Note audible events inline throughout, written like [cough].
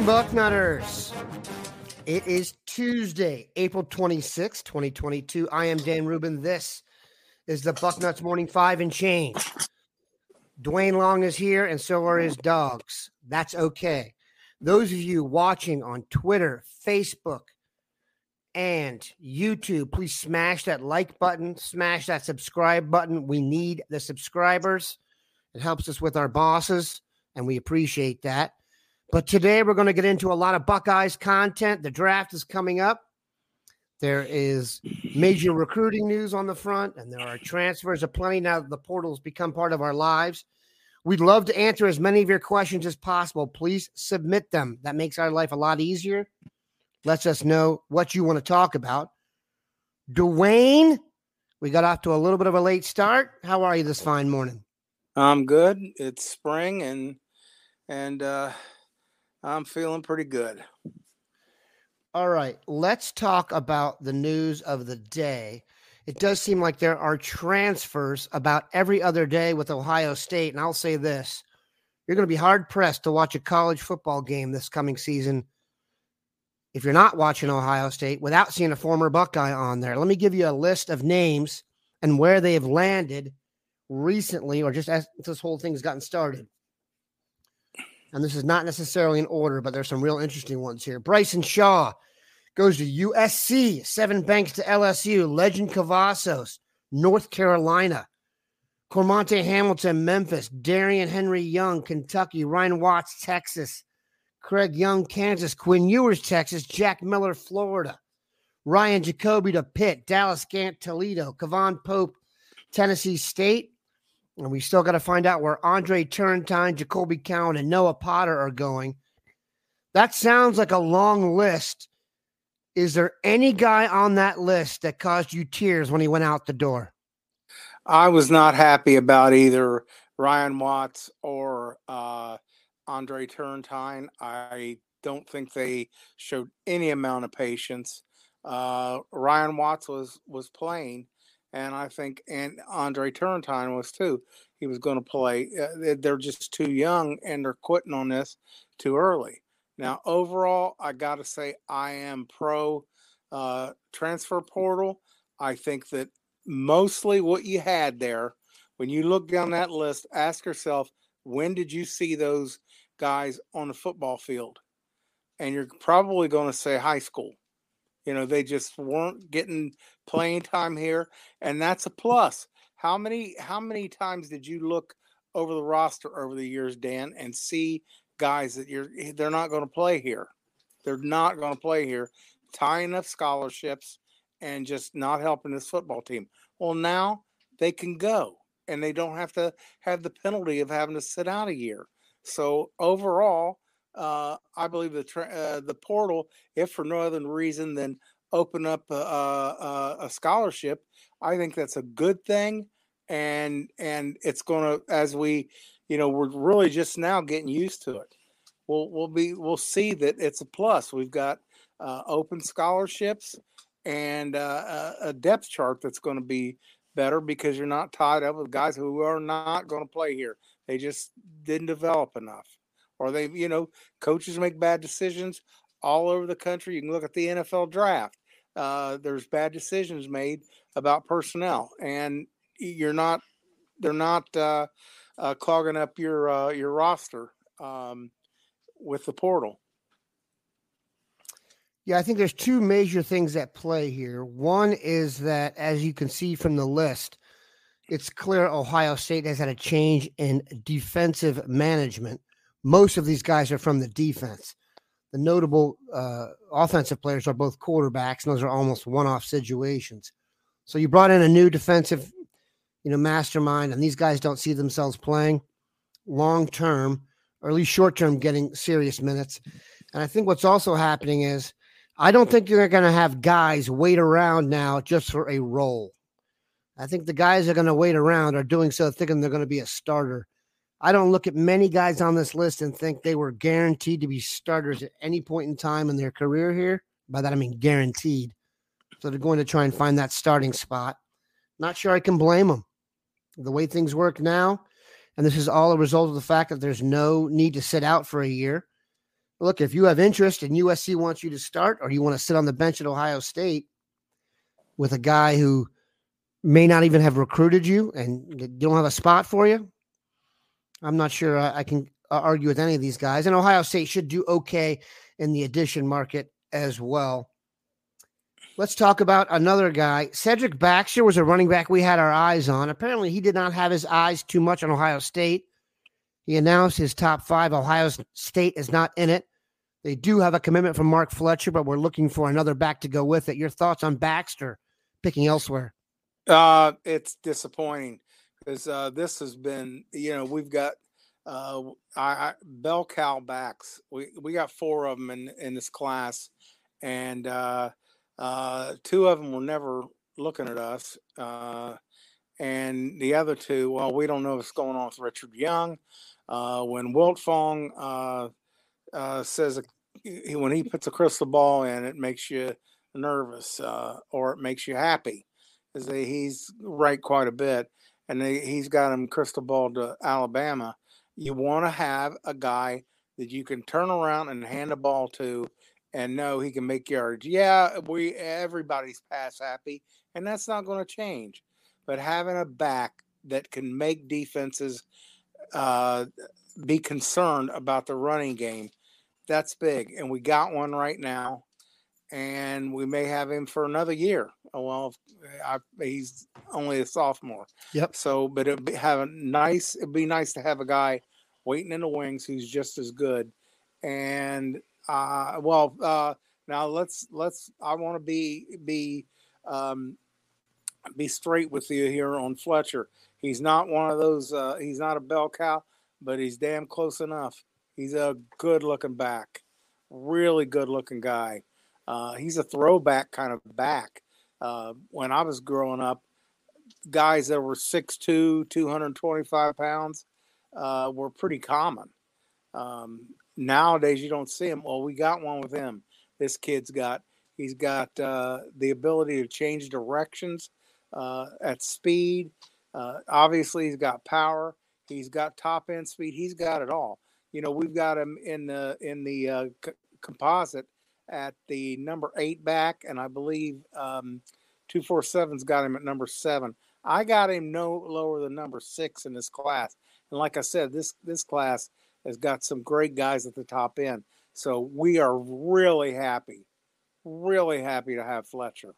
Morning, Bucknutters. It is Tuesday, April 26, 2022. I am Dan Rubin. This is the Bucknuts Morning Five and Change. Dwayne Long is here, and so are his dogs. That's okay. Those of you watching on Twitter, Facebook, and YouTube, please smash that like button, smash that subscribe button. We need the subscribers. It helps us with our bosses, and we appreciate that. But today we're going to get into a lot of Buckeyes content. The draft is coming up. There is major recruiting news on the front, and there are transfers aplenty now that the portals become part of our lives. We'd love to answer as many of your questions as possible. Please submit them. That makes our life a lot easier. Lets us know what you want to talk about. Dwayne, we got off to a little bit of a late start. How are you this fine morning? I'm good. It's spring and and uh I'm feeling pretty good. All right, let's talk about the news of the day. It does seem like there are transfers about every other day with Ohio State. And I'll say this you're going to be hard pressed to watch a college football game this coming season if you're not watching Ohio State without seeing a former Buckeye on there. Let me give you a list of names and where they have landed recently or just as this whole thing's gotten started. And this is not necessarily in order, but there's some real interesting ones here. Bryson Shaw goes to USC, Sevyn Banks to LSU, Lejond Cavazos, North Carolina, Cormontae Hamilton, Memphis, Darian Henry Young, Kentucky, Ryan Watts, Texas, Craig Young, Kansas, Quinn Ewers, Texas, Jack Miller, Florida, Ryan Jacoby to Pitt, Dallas Gant, Toledo, Kavan Pope, Tennessee State, and we still got to find out where Andre Turrentine, Jacoby Cowan, and Noah Potter are going. That sounds like a long list. Is there any guy on that list that caused you tears when he went out the door? I was not happy about either Ryan Watts or uh, Andre Turrentine. I don't think they showed any amount of patience. Uh, Ryan Watts was was playing, and I think and Andre Turrentine was too. He was going to play. Uh, they're just too young, and they're quitting on this too early. Now, overall, I got to say I am pro uh, transfer portal. I think that mostly what you had there, when you look down that list, ask yourself, when did you see those guys on the football field? And you're probably going to say high school. You know, they just weren't getting playing time here, and that's a plus. How many how many times did you look over the roster over the years, Dan, and see guys that you're eh, they're not going to play here? They're not going to play here, tying up scholarships and just not helping this football team. Well, now they can go and they don't have to have the penalty of having to sit out a year. So overall, uh, I believe the tra- uh, the portal, if for no other reason than open up a, a, a scholarship, I think that's a good thing, and and it's going to as we, you know, we're really just now getting used to it. We'll we'll be we'll see that it's a plus. We've got uh, open scholarships and uh, a depth chart that's going to be better because you're not tied up with guys who are not going to play here. They just didn't develop enough or they, you know, coaches make bad decisions all over the country. You can look at the NFL draft. Uh, there's bad decisions made about personnel, and you're not, they're not uh, uh, clogging up your uh, your roster um, with the portal. Yeah, I think there's two major things at play here. One is that, as you can see from the list, it's clear Ohio State has had a change in defensive management most of these guys are from the defense. the notable uh, offensive players are both quarterbacks, and those are almost one-off situations. So you brought in a new defensive, you know, mastermind, and these guys don't see themselves playing long term, or at least short term, getting serious minutes. And I think what's also happening is I don't think you're going to have guys wait around now just for a role. I think the guys that are going to wait around are doing so thinking they're going to be a starter. I don't look at many guys on this list and think they were guaranteed to be starters at any point in time in their career here. By that, I mean guaranteed. So they're going to try and find that starting spot. Not sure I can blame them. The way things work now, and this is all a result of the fact that there's no need to sit out for a year. Look, if you have interest and USC wants you to start, or you want to sit on the bench at Ohio State with a guy who may not even have recruited you and you don't have a spot for you, I'm not sure I, I can uh, argue with any of these guys. And Ohio State should do okay in the addition market as well. Let's talk about another guy. Cedric Baxter was a running back we had our eyes on. Apparently, he did not have his eyes too much on Ohio State. He announced his top five. Ohio State is not in it. They do have a commitment from Mark Fletcher, but we're looking for another back to go with it. Your thoughts on Baxter picking elsewhere? Uh, it's disappointing because uh, this has been, you know, we've got uh, bell cow backs. We we got four of them in in this class, and uh, uh, two of them were never looking at us, uh, and the other two, well, we don't know what's going on with Richard Young. Uh, when Wiltfong uh, uh, says he, when he puts a crystal ball in, it makes you nervous uh, or it makes you happy. Is that he's right quite a bit, and they, he's got him crystal ball to Alabama you want to have a guy that you can turn around and [laughs] hand the ball to and know he can make yards. Yeah, we everybody's pass happy, and that's not going to change. But having a back that can make defenses uh, be concerned about the running game, that's big. And we got one right now, and we may have him for another year. Oh, well, I, he's only a sophomore. Yep. So, but it'd be, have a nice. It'd be nice to have a guy waiting in the wings who's just as good. And uh, well, uh, now let's let's. I want to be be um, be straight with you here on Fletcher. He's not one of those. Uh, he's not a bell cow, but he's damn close enough. He's a good looking back, really good looking guy. Uh, he's a throwback kind of back. Uh, when I was growing up, guys that were 6'2", 225 pounds, uh, were pretty common. Um, nowadays, you don't see them. Well, we got one with him. This kid's got he's got uh, the ability to change directions uh, at speed. Uh, obviously, he's got power. He's got top end speed. He's got it all. You know, we've got him in the in the composite at the number eight back, and I believe um, two four seven's got him at number seven. I got him no lower than number six in this class. And like I said, this this class has got some great guys at the top end. So we are really happy, really happy to have Fletcher.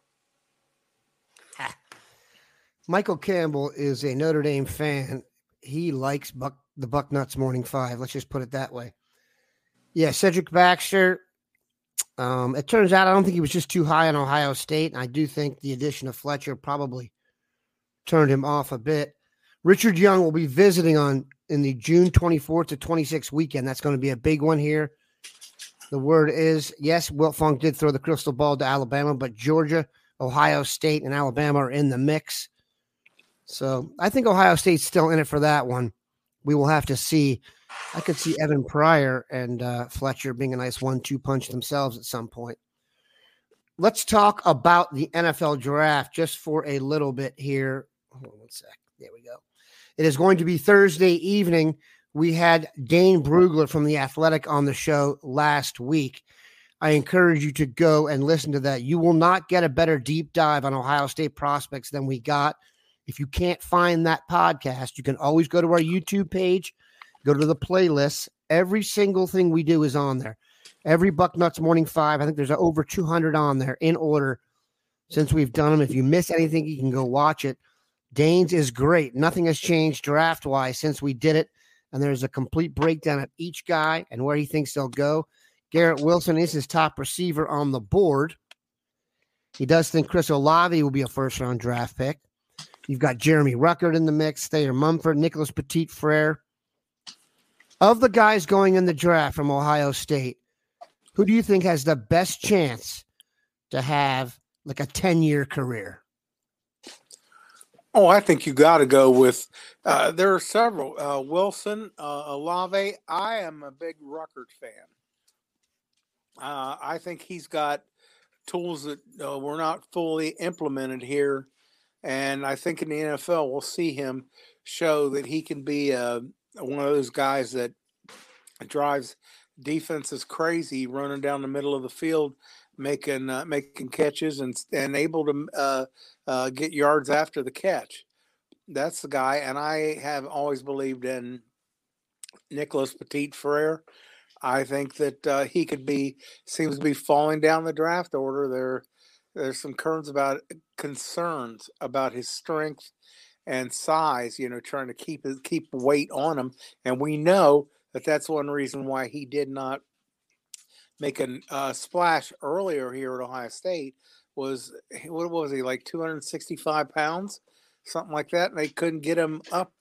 Michael Campbell is a Notre Dame fan. He likes Buck the Bucknuts Morning Five. Let's just put it that way. Yeah, Cedric Baxter. Um, it turns out I don't think he was just too high on Ohio State. And I do think the addition of Fletcher probably turned him off a bit. Richard Young will be visiting on in the June 24th to 26th weekend. That's going to be a big one here. The word is yes, Wiltfong did throw the crystal ball to Alabama, but Georgia, Ohio State, and Alabama are in the mix. So I think Ohio State's still in it for that one. We will have to see. I could see Evan Pryor and uh, Fletcher being a nice one-two punch themselves at some point. Let's talk about the NFL draft just for a little bit here. Hold on one sec. There we go. It is going to be Thursday evening. We had Dane Brugler from The Athletic on the show last week. I encourage you to go and listen to that. You will not get a better deep dive on Ohio State prospects than we got. If you can't find that podcast, you can always go to our YouTube page, go to the playlist. Every single thing we do is on there. Every Bucknuts Morning Five, I think there's over 200 on there in order since we've done them. If you miss anything, you can go watch it. Danes is great. Nothing has changed draft wise since we did it. And there's a complete breakdown of each guy and where he thinks they'll go. Garrett Wilson is his top receiver on the board. He does think Chris Olave will be a first round draft pick. You've got Jeremy Ruckert in the mix, Thayer Munford, Nicholas Petit Frere. Of the guys going in the draft from Ohio State, who do you think has the best chance to have like a 10 year career? Oh, I think you got to go with. Uh, there are several. Uh, Wilson, uh, Olave. I am a big Ruckert fan. Uh, I think he's got tools that uh, were not fully implemented here, and I think in the NFL we'll see him show that he can be uh, one of those guys that drives defenses crazy, running down the middle of the field, making uh, making catches and and able to uh, uh, get yards after the catch. That's the guy, and I have always believed in Nicholas Petit Frere. I think that uh, he could be seems to be falling down the draft order. There, there's some concerns about concerns about his strength and size. You know, trying to keep keep weight on him, and we know that that's one reason why he did not make a uh, splash earlier here at Ohio State was what was he like 265 pounds, something like that, and they couldn't get him up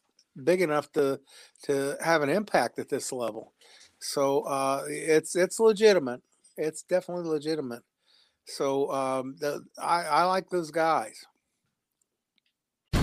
big enough to to have an impact at this level. So uh, it's it's legitimate. It's definitely legitimate. So um, the, I, I like those guys.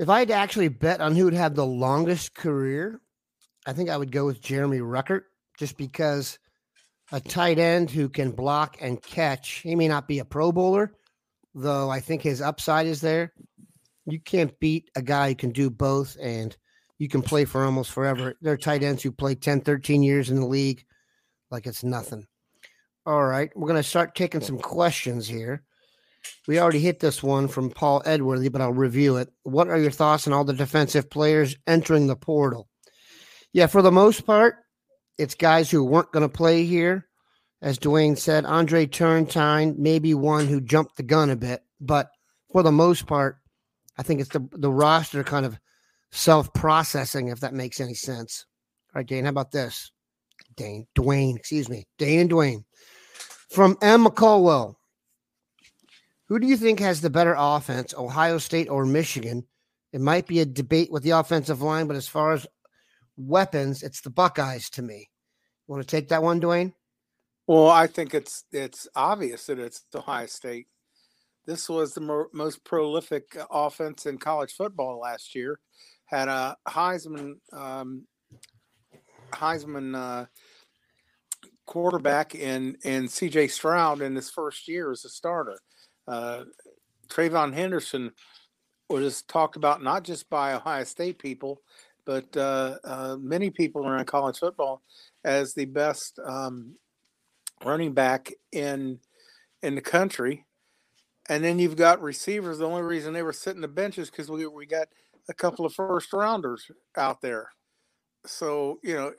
If I had to actually bet on who would have the longest career, I think I would go with Jeremy Ruckert just because a tight end who can block and catch. He may not be a pro bowler, though I think his upside is there. You can't beat a guy who can do both and you can play for almost forever. There are tight ends who play 10, 13 years in the league like it's nothing. All right, we're going to start taking some questions here. We already hit this one from Paul Edworthy, but I'll review it. What are your thoughts on all the defensive players entering the portal? Yeah, for the most part, it's guys who weren't going to play here. As Dwayne said, Andre Turrentine, maybe one who jumped the gun a bit, but for the most part, I think it's the, the roster kind of self processing, if that makes any sense. All right, Dane, how about this? Dane, Dwayne, excuse me, Dane and Dwayne. From M. McCulwell, who do you think has the better offense, Ohio State or Michigan? It might be a debate with the offensive line, but as far as weapons, it's the Buckeyes to me. You want to take that one, Dwayne? Well, I think it's it's obvious that it's Ohio State. This was the mo- most prolific offense in college football last year. Had a Heisman um, Heisman uh, quarterback in in C.J. Stroud in his first year as a starter. Uh, TreVeyon Henderson was talked about not just by Ohio State people, but uh, uh, many people around college football as the best um, running back in in the country. And then you've got receivers. The only reason they were sitting the benches because we we got a couple of first rounders out there. So you know,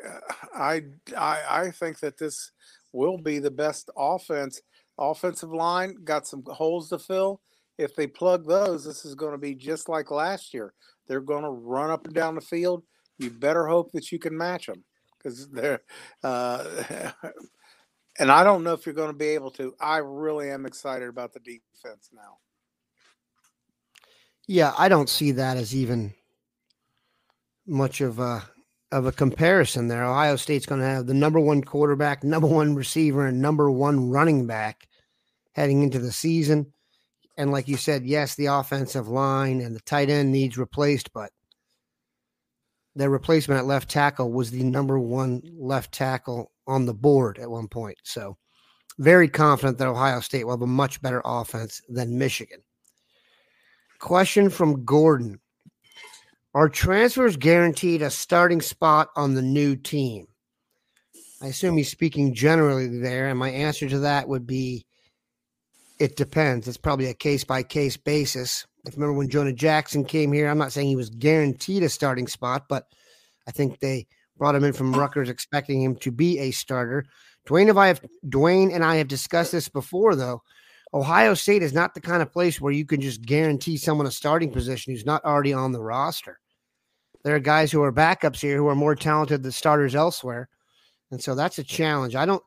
I I I think that this will be the best offense. Offensive line got some holes to fill. If they plug those, this is going to be just like last year. They're going to run up and down the field. You better hope that you can match them because they're. Uh, [laughs] and I don't know if you're going to be able to. I really am excited about the defense now. Yeah, I don't see that as even much of a of a comparison there. Ohio State's going to have the number one quarterback, number one receiver, and number one running back heading into the season. And like you said, yes, the offensive line and the tight end needs replaced, but their replacement at left tackle was the number one left tackle on the board at one point. So, very confident that Ohio State will have a much better offense than Michigan. Question from Gordon Are transfers guaranteed a starting spot on the new team? I assume he's speaking generally there, and my answer to that would be it depends. It's probably a case by case basis. If remember when Jonah Jackson came here, I'm not saying he was guaranteed a starting spot, but I think they brought him in from Rutgers expecting him to be a starter. Dwayne, if I have Dwayne and I have discussed this before, though. Ohio State is not the kind of place where you can just guarantee someone a starting position who's not already on the roster. There are guys who are backups here who are more talented than starters elsewhere. And so that's a challenge. I don't,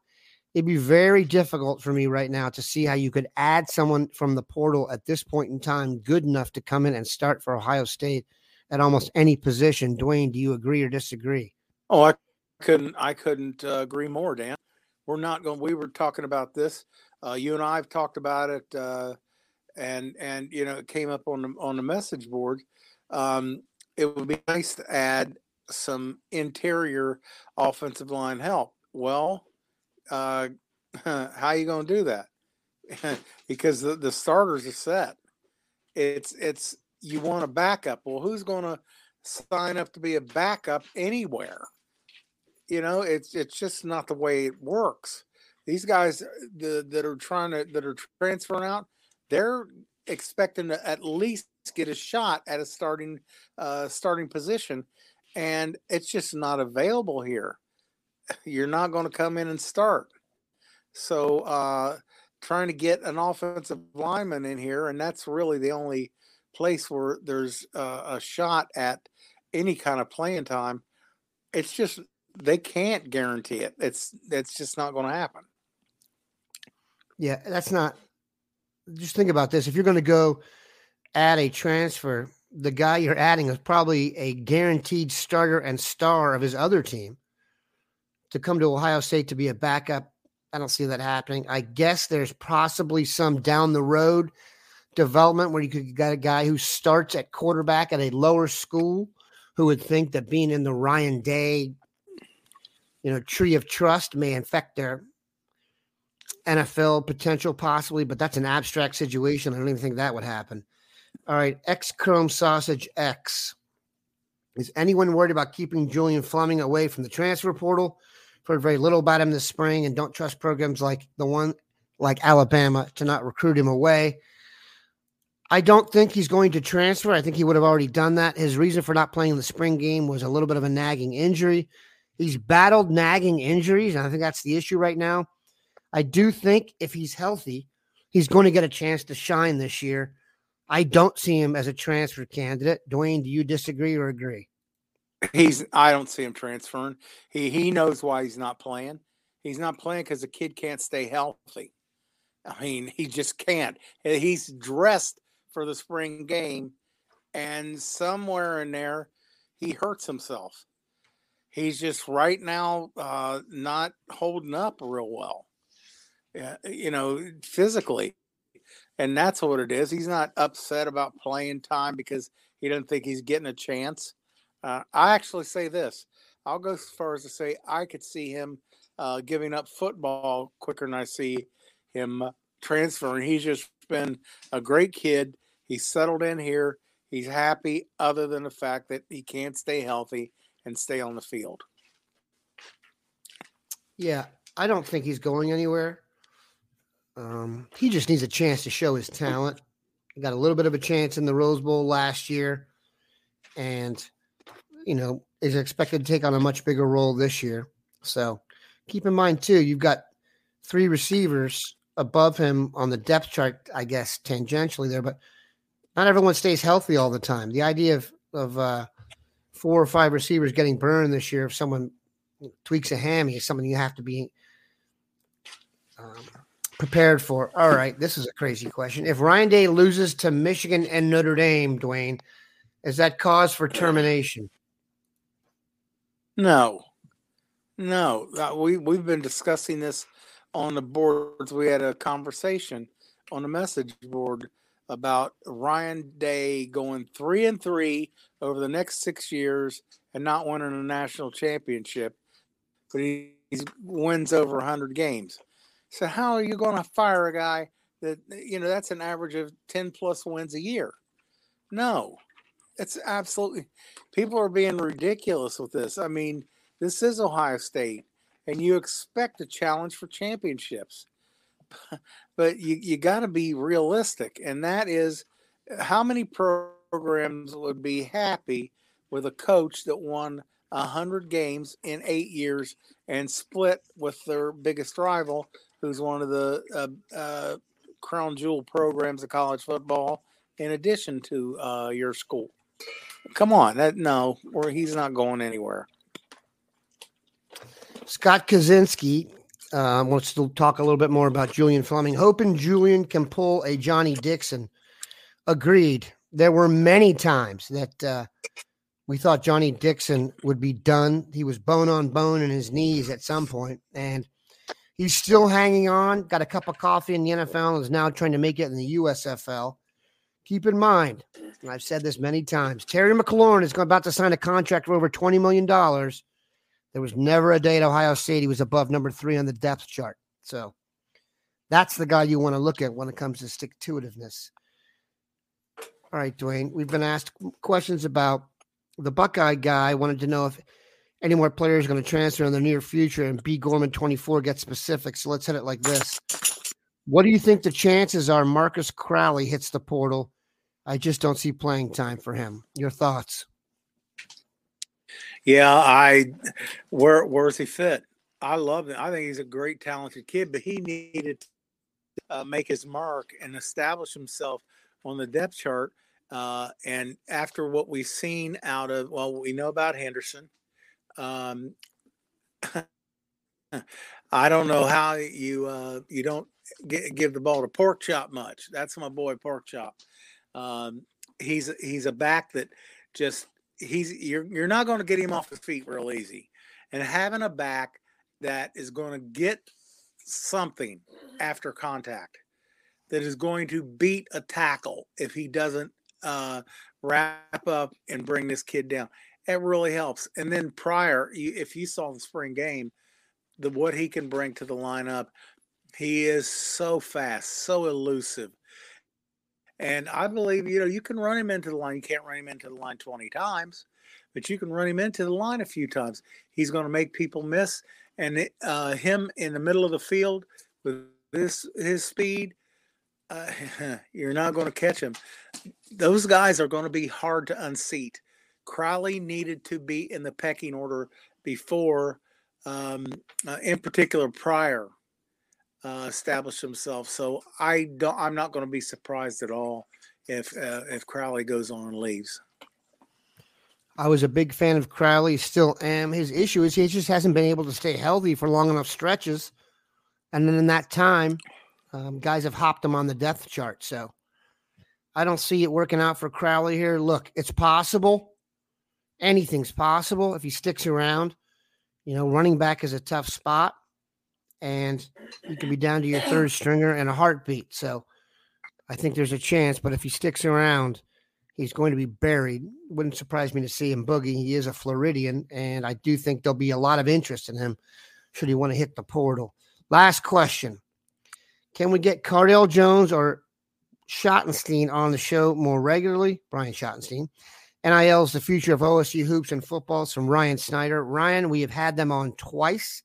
it'd be very difficult for me right now to see how you could add someone from the portal at this point in time good enough to come in and start for Ohio State at almost any position. Dwayne, do you agree or disagree? Oh, I couldn't, I couldn't uh, agree more, Dan. We're not going, we were talking about this. Uh, you and I have talked about it. Uh, and, and, you know, it came up on the, on the message board. Um, it would be nice to add some interior offensive line help. Well, uh, [laughs] how you going to do that? [laughs] because the, the starters are set. It's it's you want a backup. Well, who's going to sign up to be a backup anywhere? You know, it's it's just not the way it works. These guys uh, the, that are trying to that are transferring out, they're expecting to at least get a shot at a starting uh, starting position, and it's just not available here. You're not going to come in and start. So uh, trying to get an offensive lineman in here, and that's really the only place where there's uh, a shot at any kind of playing time. It's just they can't guarantee it. It's that's just not going to happen. Yeah, that's not. Just think about this. If you're going to go add a transfer, the guy you're adding is probably a guaranteed starter and star of his other team. To come to Ohio State to be a backup, I don't see that happening. I guess there's possibly some down the road development where you could get a guy who starts at quarterback at a lower school who would think that being in the Ryan Day, you know, tree of trust may infect their NFL potential, possibly, but that's an abstract situation. I don't even think that would happen. All right, X Chrome Sausage X. Is anyone worried about keeping Julian Fleming away from the transfer portal? Heard very little about him this spring and don't trust programs like the one like Alabama to not recruit him away. I don't think he's going to transfer. I think he would have already done that. His reason for not playing the spring game was a little bit of a nagging injury. He's battled nagging injuries, and I think that's the issue right now. I do think if he's healthy, he's going to get a chance to shine this year. I don't see him as a transfer candidate. Dwayne, do you disagree or agree? He's I don't see him transferring. He he knows why he's not playing. He's not playing because the kid can't stay healthy. I mean, he just can't. He's dressed for the spring game, and somewhere in there, he hurts himself. He's just right now uh, not holding up real well. Yeah, you know, physically and that's what it is. He's not upset about playing time because he doesn't think he's getting a chance. Uh, I actually say this. I'll go as far as to say I could see him uh, giving up football quicker than I see him transferring. He's just been a great kid. He's settled in here. He's happy, other than the fact that he can't stay healthy and stay on the field. Yeah, I don't think he's going anywhere. Um, he just needs a chance to show his talent. He got a little bit of a chance in the Rose Bowl last year, and you know is expected to take on a much bigger role this year. So keep in mind too, you've got three receivers above him on the depth chart, I guess tangentially there, but not everyone stays healthy all the time. The idea of of uh, four or five receivers getting burned this year if someone tweaks a hammy is something you have to be um, prepared for. All right, this is a crazy question. If Ryan Day loses to Michigan and Notre Dame, Dwayne, is that cause for termination? No, no. Uh, we we've been discussing this on the boards. We had a conversation on the message board about Ryan Day going three and three over the next six years and not winning a national championship, but he, wins over hundred games. So how are you going to fire a guy that you know that's an average of 10 plus wins a year? No. It's absolutely people are being ridiculous with this. I mean, this is Ohio State. and you expect a challenge for championships. [laughs] but you, you got to be realistic, and that is how many programs would be happy with a coach that won 100 games in eight years and split with their biggest rival, who's one of the uh, uh, crown jewel programs of college football, in addition to uh, your school. Come on, that no, or he's not going anywhere. Scott Kaczynski uh, wants to talk a little bit more about Julian Fleming. Hoping Julian can pull a Johnnie Dixon. Agreed. There were many times that uh, we thought Johnnie Dixon would be done. He was bone on bone in his knees at some point, and he's still hanging on. Got a cup of coffee in the NFL and is now trying to make it in the USFL. Keep in mind, and I've said this many times, Terry McLaurin is about to sign a contract for over $20 million. There was never a day at Ohio State he was above number three on the depth chart. So that's the guy you want to look at when it comes to stick to itiveness. All right, Dwayne, we've been asked questions about the Buckeye guy wanted to know if any more players are going to transfer in the near future, and B Gorman twenty four gets specific. So let's hit it like this: What do you think the chances are Marcus Crowley hits the portal? I just don't see playing time for him. Your thoughts? Yeah, I where where's he fit? I love him. I think he's a great, talented kid, but he needed to uh, make his mark and establish himself on the depth chart uh, and after what we've seen out of, well, we know about Henderson. Um, [laughs] I don't know how you uh, you don't give the ball to Pork Chop much. That's my boy Pork Chop. Um, he's he's a back that just he's you're you're not going to get him off his feet real easy, and having a back that is going to get something after contact that is going to beat a tackle if he doesn't uh, wrap up and bring this kid down. It really helps. And then Pryor, if you saw the spring game, the what he can bring to the lineup, he is so fast, so elusive. And I believe, you know, you can run him into the line. You can't run him into the line 20 times, but you can run him into the line a few times. He's going to make people miss. And uh, him in the middle of the field with this his speed, uh, [laughs] you're not going to catch him. Those guys are going to be hard to unseat. Crowley needed to be in the pecking order before, um, uh, in particular, Pryor uh, established himself. So I don't. I'm not going to be surprised at all if uh, if Crowley goes on and leaves. I was a big fan of Crowley, still am. His issue is he just hasn't been able to stay healthy for long enough stretches, and then in that time, um, guys have hopped him on the death chart. So I don't see it working out for Crowley here. Look, it's possible. Anything's possible if he sticks around. You know, running back is a tough spot, and you can be down to your third stringer and a heartbeat. So I think there's a chance, but if he sticks around, he's going to be buried. Wouldn't surprise me to see him boogie. He is a Floridian, and I do think there'll be a lot of interest in him should he want to hit the portal. Last question. Can we get Cardale Jones or Schottenstein on the show more regularly? Brian Schottenstein. NIL's the future of OSU hoops and footballs from Ryan Snyder. Ryan, we have had them on twice.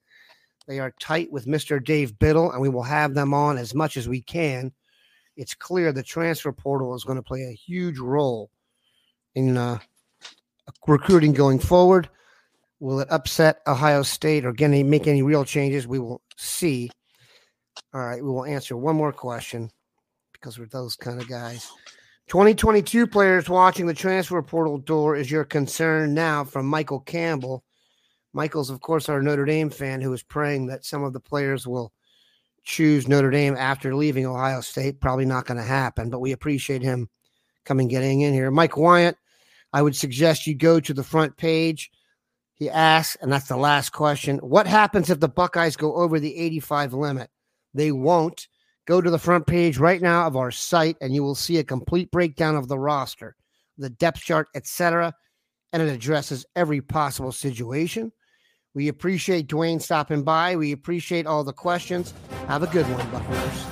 They are tight with Mr. Dave Biddle, and we will have them on as much as we can. It's clear the transfer portal is going to play a huge role in uh, recruiting going forward. Will it upset Ohio State or get any, make any real changes? We will see. All right, we will answer one more question because we're those kind of guys. 2022 players watching the transfer portal door is your concern now from Michael Campbell. Michael's, of course, our Notre Dame fan who is praying that some of the players will choose Notre Dame after leaving Ohio State. Probably not going to happen, but we appreciate him coming getting in here. Mike Wyatt, I would suggest you go to the front page. He asks, and that's the last question What happens if the Buckeyes go over the 85 limit? They won't. Go to the front page right now of our site and you will see a complete breakdown of the roster, the depth chart, etc. And it addresses every possible situation. We appreciate Dwayne stopping by. We appreciate all the questions. Have a good one, Buccaneers.